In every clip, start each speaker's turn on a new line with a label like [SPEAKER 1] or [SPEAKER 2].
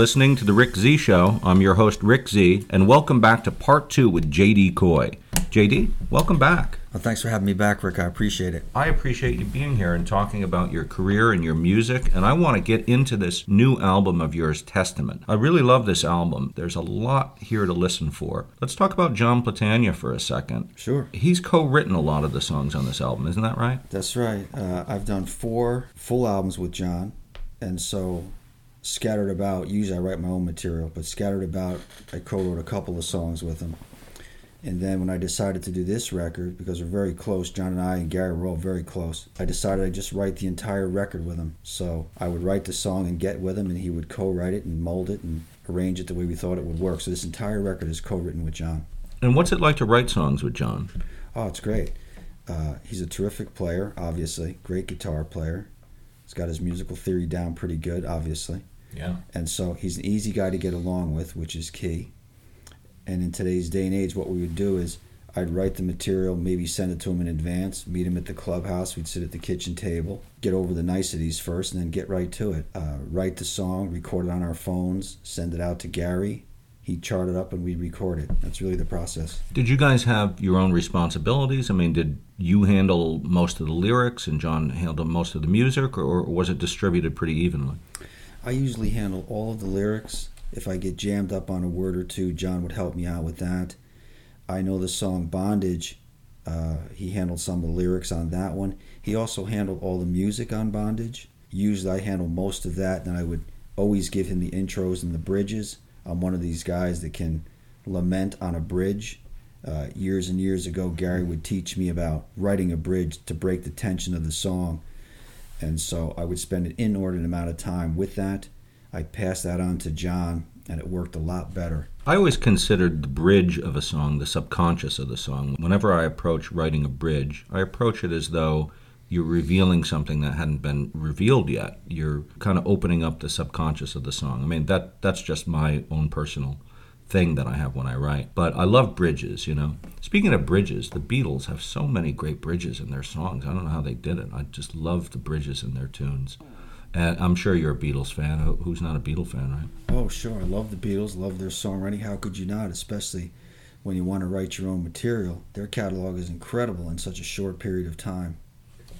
[SPEAKER 1] Listening to The Rick Z Show. I'm your host, Rick Z, and welcome back to part two with JD Coy. JD, welcome back.
[SPEAKER 2] Well, thanks for having me back, Rick. I appreciate it.
[SPEAKER 1] I appreciate you being here and talking about your career and your music, and I want to get into this new album of yours, Testament. I really love this album. There's a lot here to listen for. Let's talk about John Platania for a second.
[SPEAKER 2] Sure.
[SPEAKER 1] He's co written a lot of the songs on this album, isn't that right?
[SPEAKER 2] That's right. Uh, I've done four full albums with John, and so scattered about, usually I write my own material, but scattered about, I co wrote a couple of songs with him. And then when I decided to do this record, because we're very close, John and I and Gary were all very close, I decided I'd just write the entire record with him. So I would write the song and get with him, and he would co write it and mold it and arrange it the way we thought it would work. So this entire record is co written with John.
[SPEAKER 1] And what's it like to write songs with John?
[SPEAKER 2] Oh, it's great. Uh, he's a terrific player, obviously, great guitar player. He's got his musical theory down pretty good, obviously.
[SPEAKER 1] Yeah.
[SPEAKER 2] And so he's an easy guy to get along with, which is key. And in today's day and age, what we would do is I'd write the material, maybe send it to him in advance, meet him at the clubhouse. We'd sit at the kitchen table, get over the niceties first, and then get right to it. Uh, write the song, record it on our phones, send it out to Gary. He'd chart it up and we'd record it. That's really the process.
[SPEAKER 1] Did you guys have your own responsibilities? I mean, did you handle most of the lyrics and John handle most of the music, or was it distributed pretty evenly?
[SPEAKER 2] I usually handle all of the lyrics. If I get jammed up on a word or two, John would help me out with that. I know the song Bondage. Uh, he handled some of the lyrics on that one. He also handled all the music on Bondage. Usually I handle most of that, and I would always give him the intros and the bridges. I'm one of these guys that can lament on a bridge. Uh, years and years ago, Gary would teach me about writing a bridge to break the tension of the song. And so I would spend an inordinate amount of time with that. I passed that on to John, and it worked a lot better.
[SPEAKER 1] I always considered the bridge of a song the subconscious of the song. Whenever I approach writing a bridge, I approach it as though you're revealing something that hadn't been revealed yet. You're kind of opening up the subconscious of the song. I mean, that that's just my own personal thing that I have when I write. But I love bridges, you know. Speaking of bridges, the Beatles have so many great bridges in their songs. I don't know how they did it. I just love the bridges in their tunes. And I'm sure you're a Beatles fan. Who's not a Beatles fan, right?
[SPEAKER 2] Oh, sure. I love the Beatles, love their songwriting. How could you not, especially when you want to write your own material? Their catalog is incredible in such a short period of time.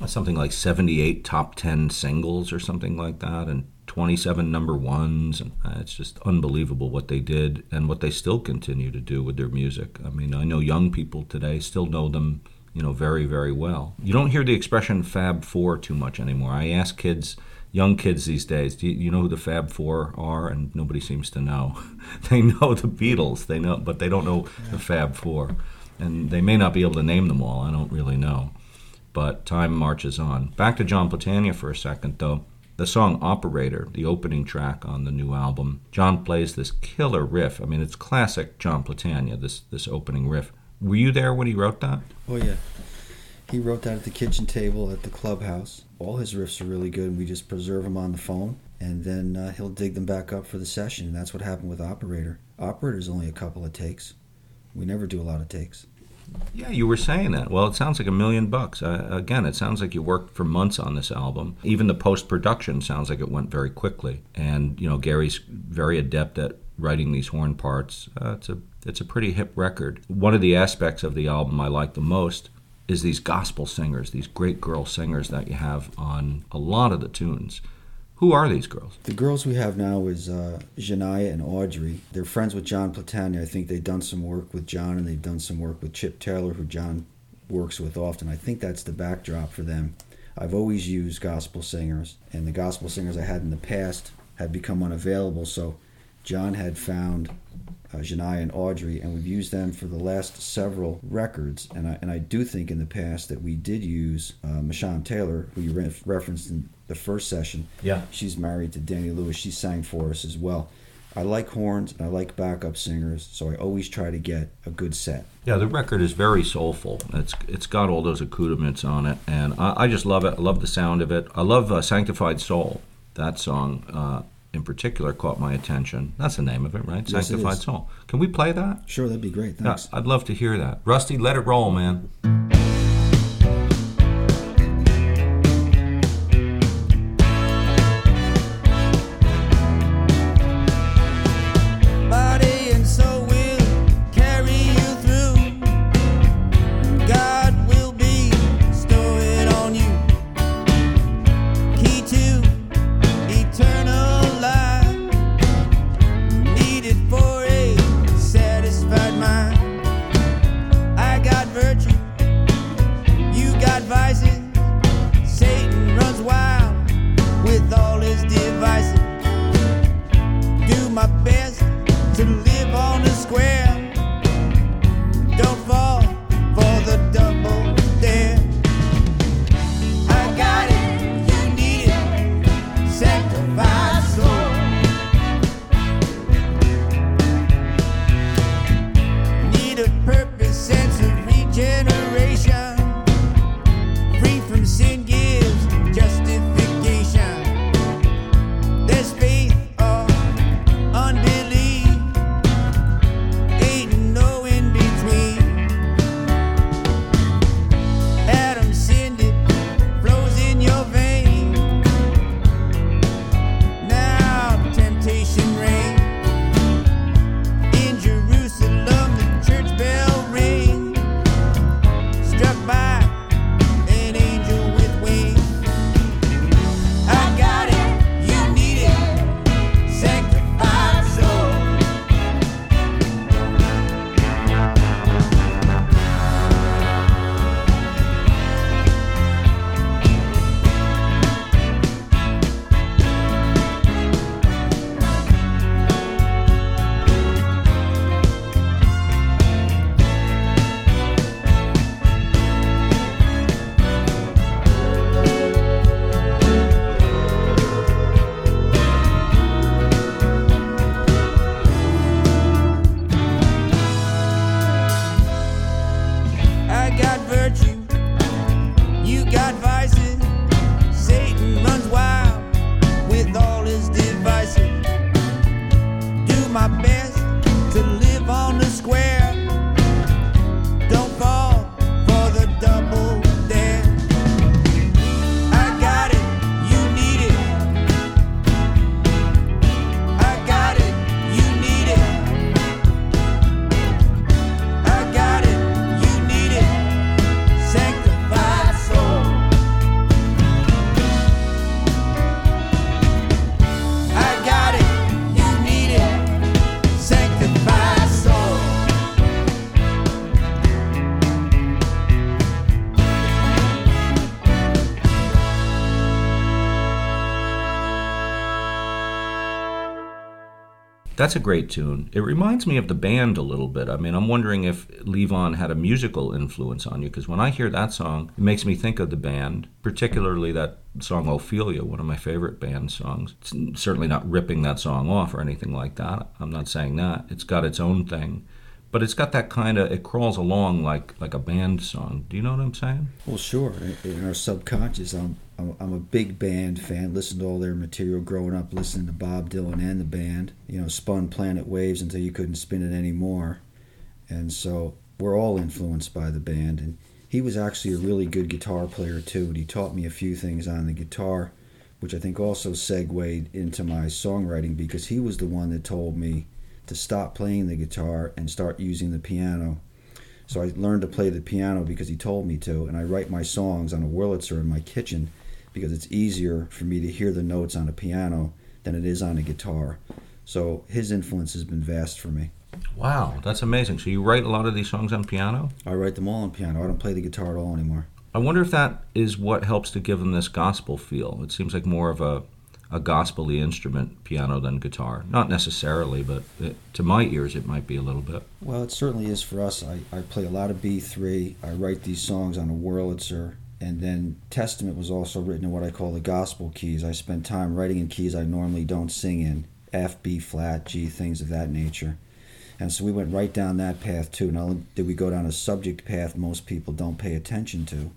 [SPEAKER 1] Something like 78 top 10 singles or something like that, and 27 number ones. And uh, it's just unbelievable what they did and what they still continue to do with their music. I mean, I know young people today still know them, you know, very, very well. You don't hear the expression Fab Four too much anymore. I ask kids, young kids these days, do you, you know who the Fab Four are? And nobody seems to know. they know the Beatles, they know, but they don't know the Fab Four. And they may not be able to name them all. I don't really know but time marches on. Back to John Platania for a second, though. The song Operator, the opening track on the new album, John plays this killer riff. I mean, it's classic John Platania, this, this opening riff. Were you there when he wrote that?
[SPEAKER 2] Oh, yeah. He wrote that at the kitchen table at the clubhouse. All his riffs are really good, and we just preserve them on the phone, and then uh, he'll dig them back up for the session. And that's what happened with Operator. Operator's only a couple of takes. We never do a lot of takes.
[SPEAKER 1] Yeah, you were saying that. Well, it sounds like a million bucks. Uh, again, it sounds like you worked for months on this album. Even the post production sounds like it went very quickly. And you know, Gary's very adept at writing these horn parts. Uh, it's a it's a pretty hip record. One of the aspects of the album I like the most is these gospel singers, these great girl singers that you have on a lot of the tunes. Who are these girls?
[SPEAKER 2] The girls we have now is uh, Janaya and Audrey. They're friends with John Platania. I think they've done some work with John and they've done some work with Chip Taylor, who John works with often. I think that's the backdrop for them. I've always used gospel singers, and the gospel singers I had in the past had become unavailable, so John had found uh, Janai and Audrey, and we've used them for the last several records. And I, and I do think in the past that we did use uh, Michonne Taylor, who you re- referenced in the first session.
[SPEAKER 1] Yeah.
[SPEAKER 2] She's married to Danny Lewis. She sang for us as well. I like horns and I like backup singers, so I always try to get a good set.
[SPEAKER 1] Yeah, the record is very soulful. It's it's got all those accoutrements on it, and I, I just love it. I love the sound of it. I love uh, "Sanctified Soul." That song uh, in particular caught my attention. That's the name of it, right?
[SPEAKER 2] Yes,
[SPEAKER 1] Sanctified
[SPEAKER 2] is.
[SPEAKER 1] Soul. Can we play that?
[SPEAKER 2] Sure, that'd be great.
[SPEAKER 1] Yeah,
[SPEAKER 2] Thanks.
[SPEAKER 1] I'd love to hear that. Rusty, let it roll, man. That's a great tune. It reminds me of the band a little bit. I mean, I'm wondering if Levon had a musical influence on you because when I hear that song, it makes me think of the band, particularly that song Ophelia, one of my favorite band songs. It's certainly not ripping that song off or anything like that. I'm not saying that. It's got its own thing but it's got that kind of it crawls along like like a band song. Do you know what I'm saying?
[SPEAKER 2] Well, sure. In our subconscious, I'm I'm a big band fan. Listened to all their material growing up, listening to Bob Dylan and the band. You know, spun Planet Waves until you couldn't spin it anymore, and so we're all influenced by the band. And he was actually a really good guitar player too. And he taught me a few things on the guitar, which I think also segued into my songwriting because he was the one that told me to stop playing the guitar and start using the piano. So I learned to play the piano because he told me to, and I write my songs on a Wurlitzer in my kitchen because it's easier for me to hear the notes on a piano than it is on a guitar. So his influence has been vast for me.
[SPEAKER 1] Wow, that's amazing. So you write a lot of these songs on piano?
[SPEAKER 2] I write them all on piano. I don't play the guitar at all anymore.
[SPEAKER 1] I wonder if that is what helps to give them this gospel feel. It seems like more of a a gospelly instrument, piano, than guitar. Not necessarily, but it, to my ears, it might be a little bit.
[SPEAKER 2] Well, it certainly is for us. I, I play a lot of B3. I write these songs on a Wurlitzer. And then Testament was also written in what I call the gospel keys. I spent time writing in keys I normally don't sing in F, B flat, G, things of that nature. And so we went right down that path too. Not only did we go down a subject path most people don't pay attention to,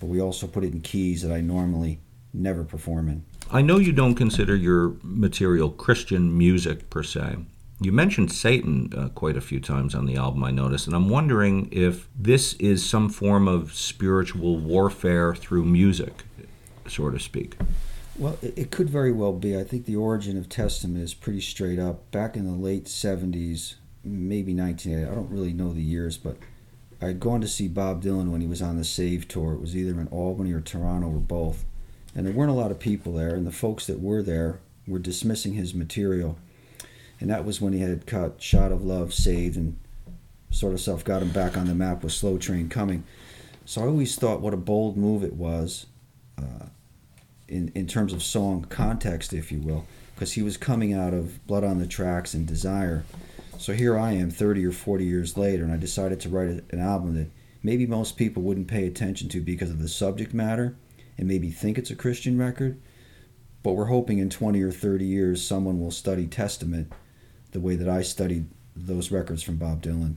[SPEAKER 2] but we also put it in keys that I normally never perform in.
[SPEAKER 1] I know you don't consider your material Christian music per se. You mentioned Satan uh, quite a few times on the album, I noticed, and I'm wondering if this is some form of spiritual warfare through music, so to speak.
[SPEAKER 2] Well, it could very well be. I think the origin of Testament is pretty straight up. Back in the late 70s, maybe 1980, I don't really know the years, but I'd gone to see Bob Dylan when he was on the Save tour. It was either in Albany or Toronto or both and there weren't a lot of people there, and the folks that were there were dismissing his material. And that was when he had cut Shot of Love, Saved, and sort of self got him back on the map with Slow Train Coming. So I always thought what a bold move it was uh, in, in terms of song context, if you will, because he was coming out of Blood on the Tracks and Desire. So here I am 30 or 40 years later, and I decided to write an album that maybe most people wouldn't pay attention to because of the subject matter and maybe think it's a Christian record. But we're hoping in 20 or 30 years someone will study Testament the way that I studied those records from Bob Dylan.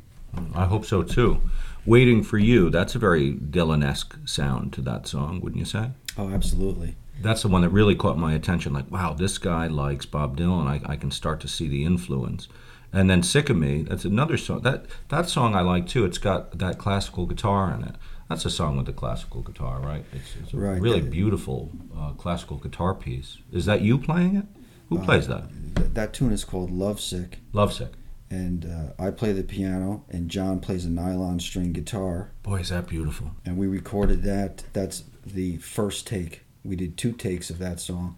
[SPEAKER 1] I hope so too. Waiting for You, that's a very Dylan esque sound to that song, wouldn't you say?
[SPEAKER 2] Oh, absolutely.
[SPEAKER 1] That's the one that really caught my attention. Like, wow, this guy likes Bob Dylan. I, I can start to see the influence. And then Sick of Me, that's another song. That, that song I like too. It's got that classical guitar in it. That's a song with a classical guitar, right? It's, it's a right. really beautiful uh, classical guitar piece. Is that you playing it? Who uh, plays that?
[SPEAKER 2] Th- that tune is called Lovesick.
[SPEAKER 1] Lovesick.
[SPEAKER 2] And uh, I play the piano, and John plays a nylon string guitar.
[SPEAKER 1] Boy, is that beautiful!
[SPEAKER 2] And we recorded that. That's the first take. We did two takes of that song,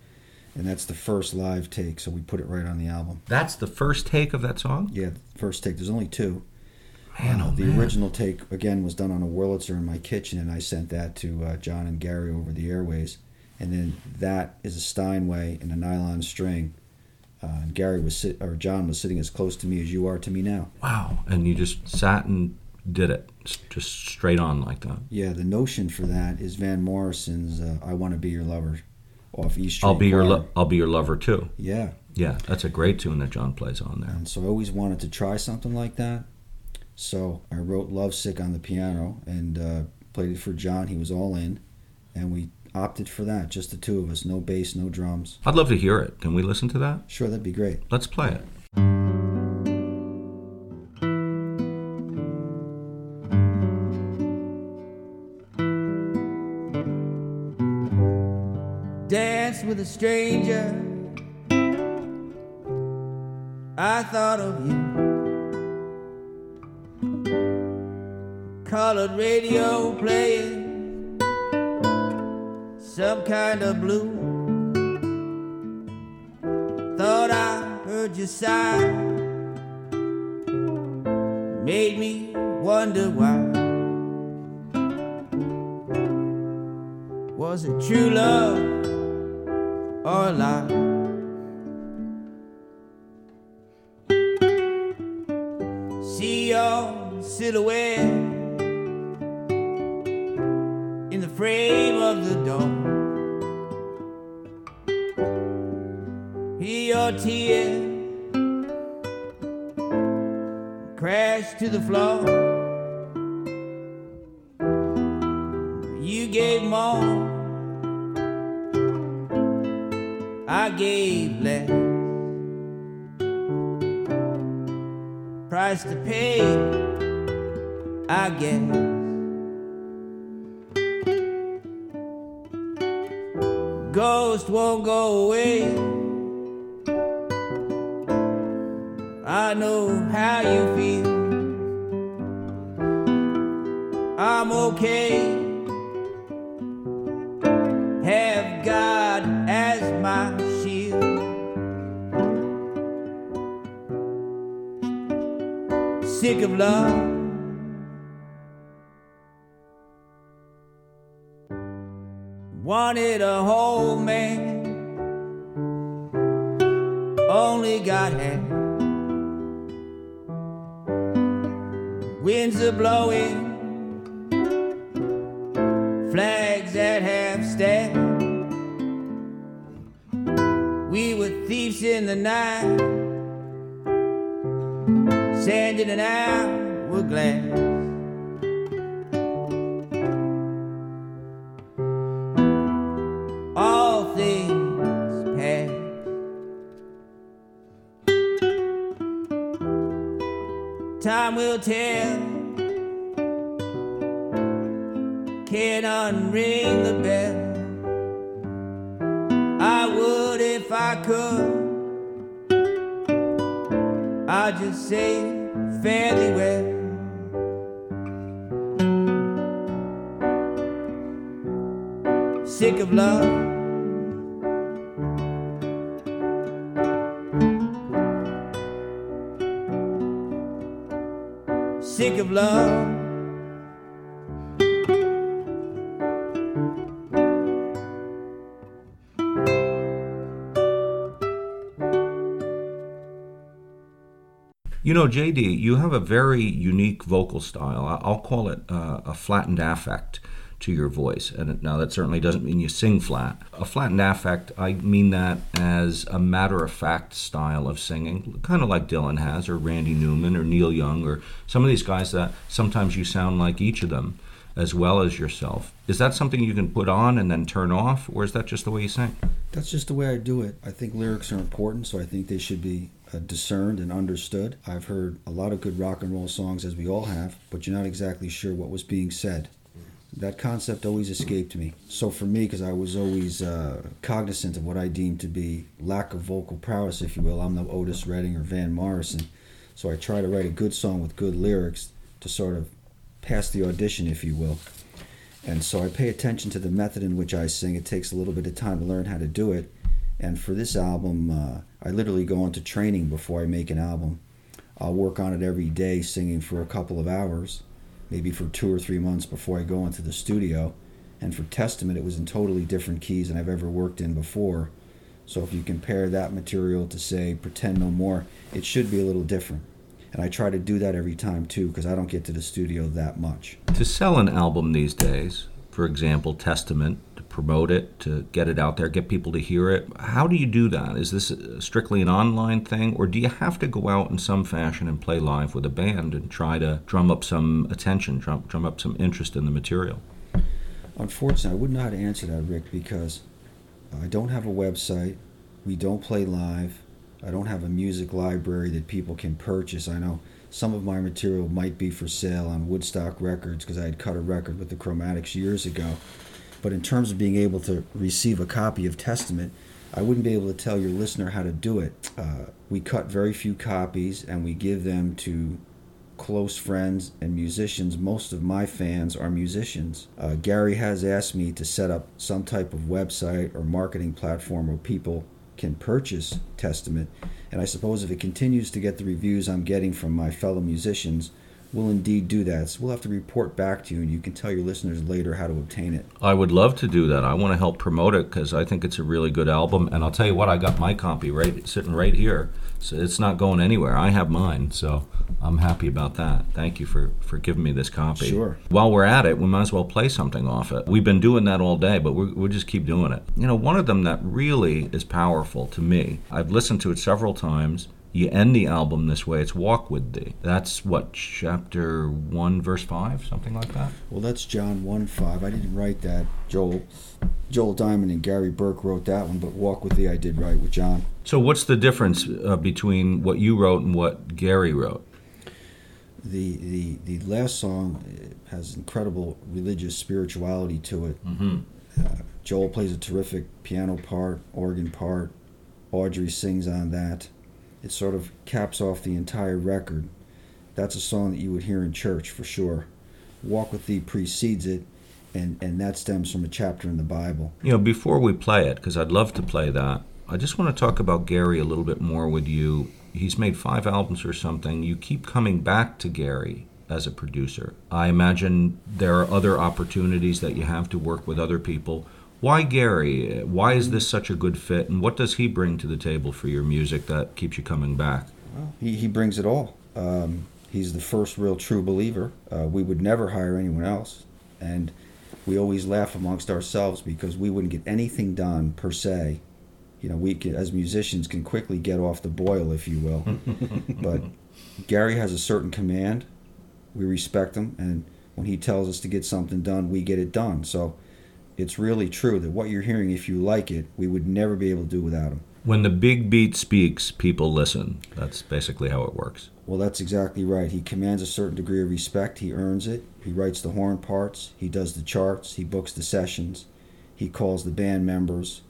[SPEAKER 2] and that's the first live take. So we put it right on the album.
[SPEAKER 1] That's the first take of that song.
[SPEAKER 2] Yeah, first take. There's only two.
[SPEAKER 1] Man, oh,
[SPEAKER 2] the
[SPEAKER 1] man.
[SPEAKER 2] original take again was done on a Wurlitzer in my kitchen, and I sent that to uh, John and Gary over the airways. And then that is a Steinway and a nylon string. Uh, and Gary was sit, or John was sitting as close to me as you are to me now.
[SPEAKER 1] Wow! And you just sat and did it just straight on like that.
[SPEAKER 2] Yeah, the notion for that is Van Morrison's uh, "I Want to Be Your Lover" off East Street.
[SPEAKER 1] I'll be your lo- I'll be your lover too.
[SPEAKER 2] Yeah.
[SPEAKER 1] Yeah, that's a great tune that John plays on there.
[SPEAKER 2] And so I always wanted to try something like that. So I wrote Lovesick on the piano and uh, played it for John. He was all in, and we opted for that, just the two of us, no bass, no drums.
[SPEAKER 1] I'd love to hear it. Can we listen to that?
[SPEAKER 2] Sure, that'd be great.
[SPEAKER 1] Let's play it.
[SPEAKER 3] Dance with a stranger. I thought of you. colored radio playing some kind of blue. Thought I heard you sigh, made me wonder why. Was it true love or a lie? See your silhouette in the frame. Your tears crash to the floor. You gave more, I gave less. Price to pay, I guess. Ghost won't go away. I know how you feel. I'm okay. Have God as my shield. Sick of love. Wanted a whole man. Winds are blowing, flags at half staff. We were thieves in the night, sand in an things pass. Time will tell. I say fairly well. Sick of love.
[SPEAKER 1] You know, JD, you have a very unique vocal style. I'll call it uh, a flattened affect to your voice. And now that certainly doesn't mean you sing flat. A flattened affect, I mean that as a matter of fact style of singing, kind of like Dylan has, or Randy Newman, or Neil Young, or some of these guys that sometimes you sound like each of them as well as yourself. Is that something you can put on and then turn off, or is that just the way you sing?
[SPEAKER 2] That's just the way I do it. I think lyrics are important, so I think they should be discerned and understood. I've heard a lot of good rock and roll songs, as we all have, but you're not exactly sure what was being said. That concept always escaped me. So for me, because I was always uh, cognizant of what I deemed to be lack of vocal prowess, if you will, I'm no Otis Redding or Van Morrison. So I try to write a good song with good lyrics to sort of pass the audition, if you will. And so I pay attention to the method in which I sing. It takes a little bit of time to learn how to do it. And for this album, uh, I literally go into training before I make an album. I'll work on it every day, singing for a couple of hours, maybe for two or three months before I go into the studio. And for Testament, it was in totally different keys than I've ever worked in before. So if you compare that material to, say, Pretend No More, it should be a little different. And I try to do that every time, too, because I don't get to the studio that much.
[SPEAKER 1] To sell an album these days, for example, Testament, promote it, to get it out there, get people to hear it, how do you do that? Is this strictly an online thing, or do you have to go out in some fashion and play live with a band and try to drum up some attention, drum, drum up some interest in the material?
[SPEAKER 2] Unfortunately, I wouldn't know to answer that, Rick, because I don't have a website. We don't play live. I don't have a music library that people can purchase. I know some of my material might be for sale on Woodstock Records because I had cut a record with the Chromatics years ago. But in terms of being able to receive a copy of Testament, I wouldn't be able to tell your listener how to do it. Uh, we cut very few copies and we give them to close friends and musicians. Most of my fans are musicians. Uh, Gary has asked me to set up some type of website or marketing platform where people can purchase Testament. And I suppose if it continues to get the reviews I'm getting from my fellow musicians, will indeed do that. So we'll have to report back to you, and you can tell your listeners later how to obtain it.
[SPEAKER 1] I would love to do that. I want to help promote it because I think it's a really good album. And I'll tell you what, I got my copy right sitting right here, so it's not going anywhere. I have mine, so I'm happy about that. Thank you for for giving me this copy.
[SPEAKER 2] Sure.
[SPEAKER 1] While we're at it, we might as well play something off it. We've been doing that all day, but we're, we'll just keep doing it. You know, one of them that really is powerful to me. I've listened to it several times you end the album this way. It's Walk With Thee. That's what, chapter 1, verse 5, something like that?
[SPEAKER 2] Well, that's John 1 5. I didn't write that. Joel Joel Diamond and Gary Burke wrote that one, but Walk With Thee I did write with John.
[SPEAKER 1] So, what's the difference uh, between what you wrote and what Gary wrote?
[SPEAKER 2] The, the, the last song has incredible religious spirituality to it.
[SPEAKER 1] Mm-hmm.
[SPEAKER 2] Uh, Joel plays a terrific piano part, organ part. Audrey sings on that it sort of caps off the entire record. That's a song that you would hear in church for sure. Walk with Thee precedes it, and, and that stems from a chapter in the Bible.
[SPEAKER 1] You know, before we play it, because I'd love to play that, I just want to talk about Gary a little bit more with you. He's made five albums or something. You keep coming back to Gary as a producer. I imagine there are other opportunities that you have to work with other people. Why Gary? Why is this such a good fit? And what does he bring to the table for your music that keeps you coming back?
[SPEAKER 2] Well, he, he brings it all. Um, he's the first real true believer. Uh, we would never hire anyone else. And we always laugh amongst ourselves because we wouldn't get anything done per se. You know, we can, as musicians can quickly get off the boil, if you will. but Gary has a certain command. We respect him, and when he tells us to get something done, we get it done. So it's really true that what you're hearing, if you like it, we would never be able to do without him.
[SPEAKER 1] When the big beat speaks, people listen. That's basically how it works.
[SPEAKER 2] Well, that's exactly right. He commands a certain degree of respect. He earns it. He writes the horn parts. He does the charts. He books the sessions. He calls the band members.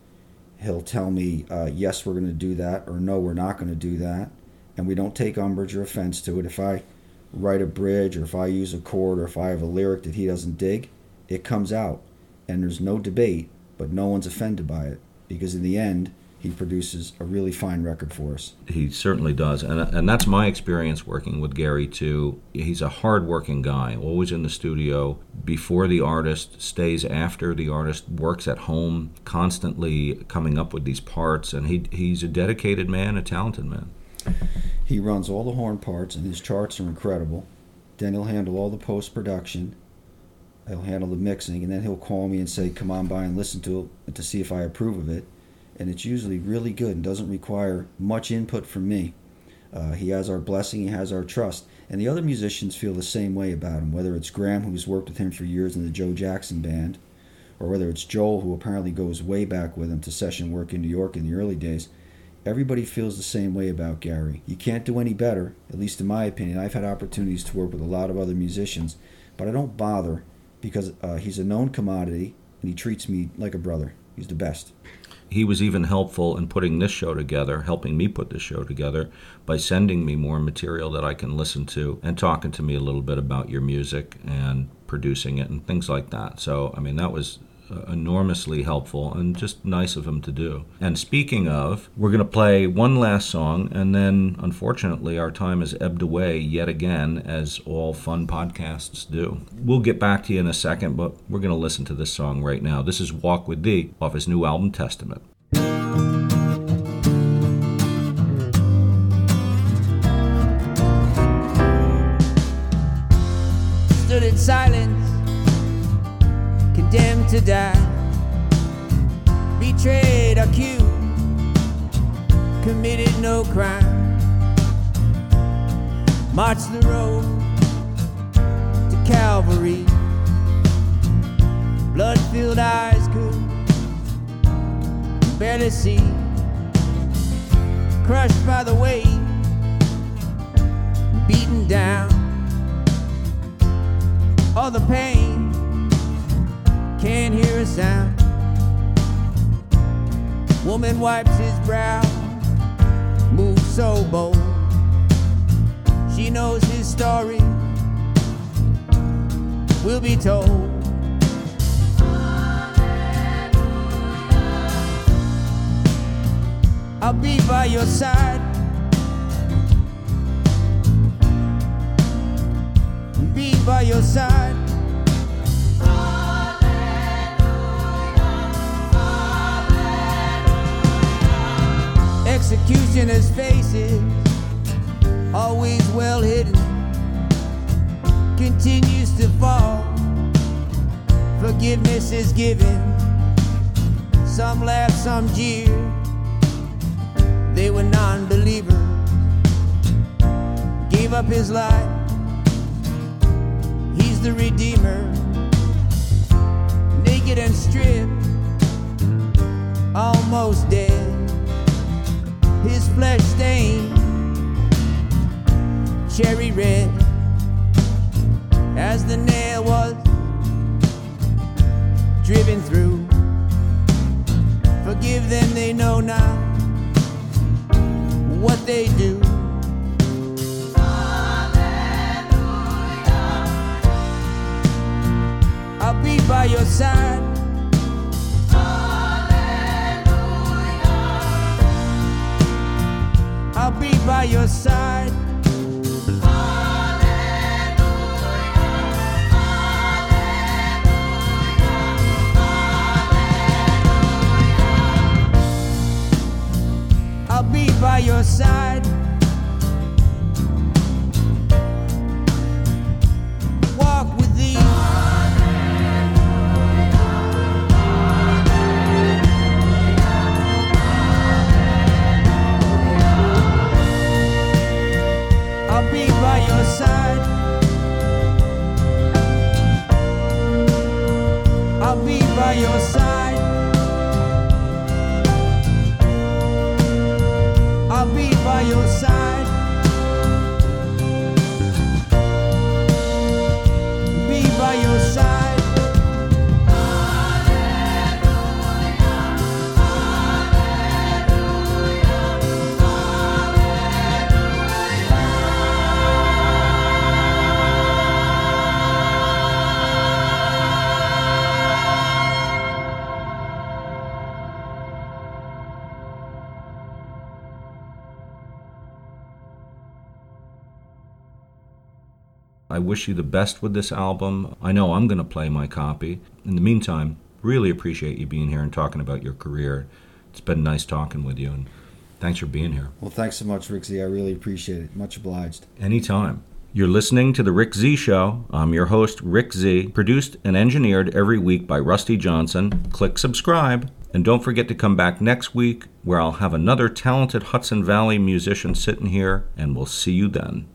[SPEAKER 2] He'll tell me, uh, yes, we're going to do that, or no, we're not going to do that. And we don't take umbrage or offense to it. If I write a bridge, or if I use a chord, or if I have a lyric that he doesn't dig, it comes out and there's no debate, but no one's offended by it because in the end, he produces a really fine record for us.
[SPEAKER 1] He certainly does, and and that's my experience working with Gary too. He's a hardworking guy, always in the studio before the artist, stays after the artist, works at home, constantly coming up with these parts, and he he's a dedicated man, a talented man.
[SPEAKER 2] He runs all the horn parts, and his charts are incredible. Then he'll handle all the post production he'll handle the mixing, and then he'll call me and say, "Come on by and listen to it to see if I approve of it." And it's usually really good and doesn't require much input from me. Uh, he has our blessing, he has our trust, and the other musicians feel the same way about him. Whether it's Graham, who's worked with him for years in the Joe Jackson band, or whether it's Joel, who apparently goes way back with him to session work in New York in the early days. Everybody feels the same way about Gary. You can't do any better, at least in my opinion. I've had opportunities to work with a lot of other musicians, but I don't bother because uh, he's a known commodity and he treats me like a brother. He's the best.
[SPEAKER 1] He was even helpful in putting this show together, helping me put this show together by sending me more material that I can listen to and talking to me a little bit about your music and producing it and things like that. So, I mean, that was enormously helpful and just nice of him to do. And speaking of, we're going to play one last song, and then unfortunately, our time has ebbed away yet again, as all fun podcasts do. We'll get back to you in a second, but we're going to listen to this song right now. This is Walk with Thee off his new album, Testament.
[SPEAKER 3] To die. Betrayed, accused, committed no crime. Marched the road to Calvary. Blood filled eyes could barely see. Crushed by the weight, beaten down. All the pain can't hear a sound. Woman wipes his brow, moves so bold. She knows his story will be told. I'll be by your side. Be by your side. Executioner's faces, always well hidden, continues to fall. Forgiveness is given. Some laugh, some jeer. They were non believers. Gave up his life. He's the Redeemer. Naked and stripped. Almost dead. His flesh stained. Cherry red. As the nail was driven through. Forgive them, they know not what they do.
[SPEAKER 1] Wish you the best with this album. I know I'm going to play my copy. In the meantime, really appreciate you being here and talking about your career. It's been nice talking with you, and thanks for being here.
[SPEAKER 2] Well, thanks so much, Rick Z. I really appreciate it. Much obliged.
[SPEAKER 1] Anytime. You're listening to The Rick Z Show. I'm your host, Rick Z, produced and engineered every week by Rusty Johnson. Click subscribe. And don't forget to come back next week where I'll have another talented Hudson Valley musician sitting here, and we'll see you then.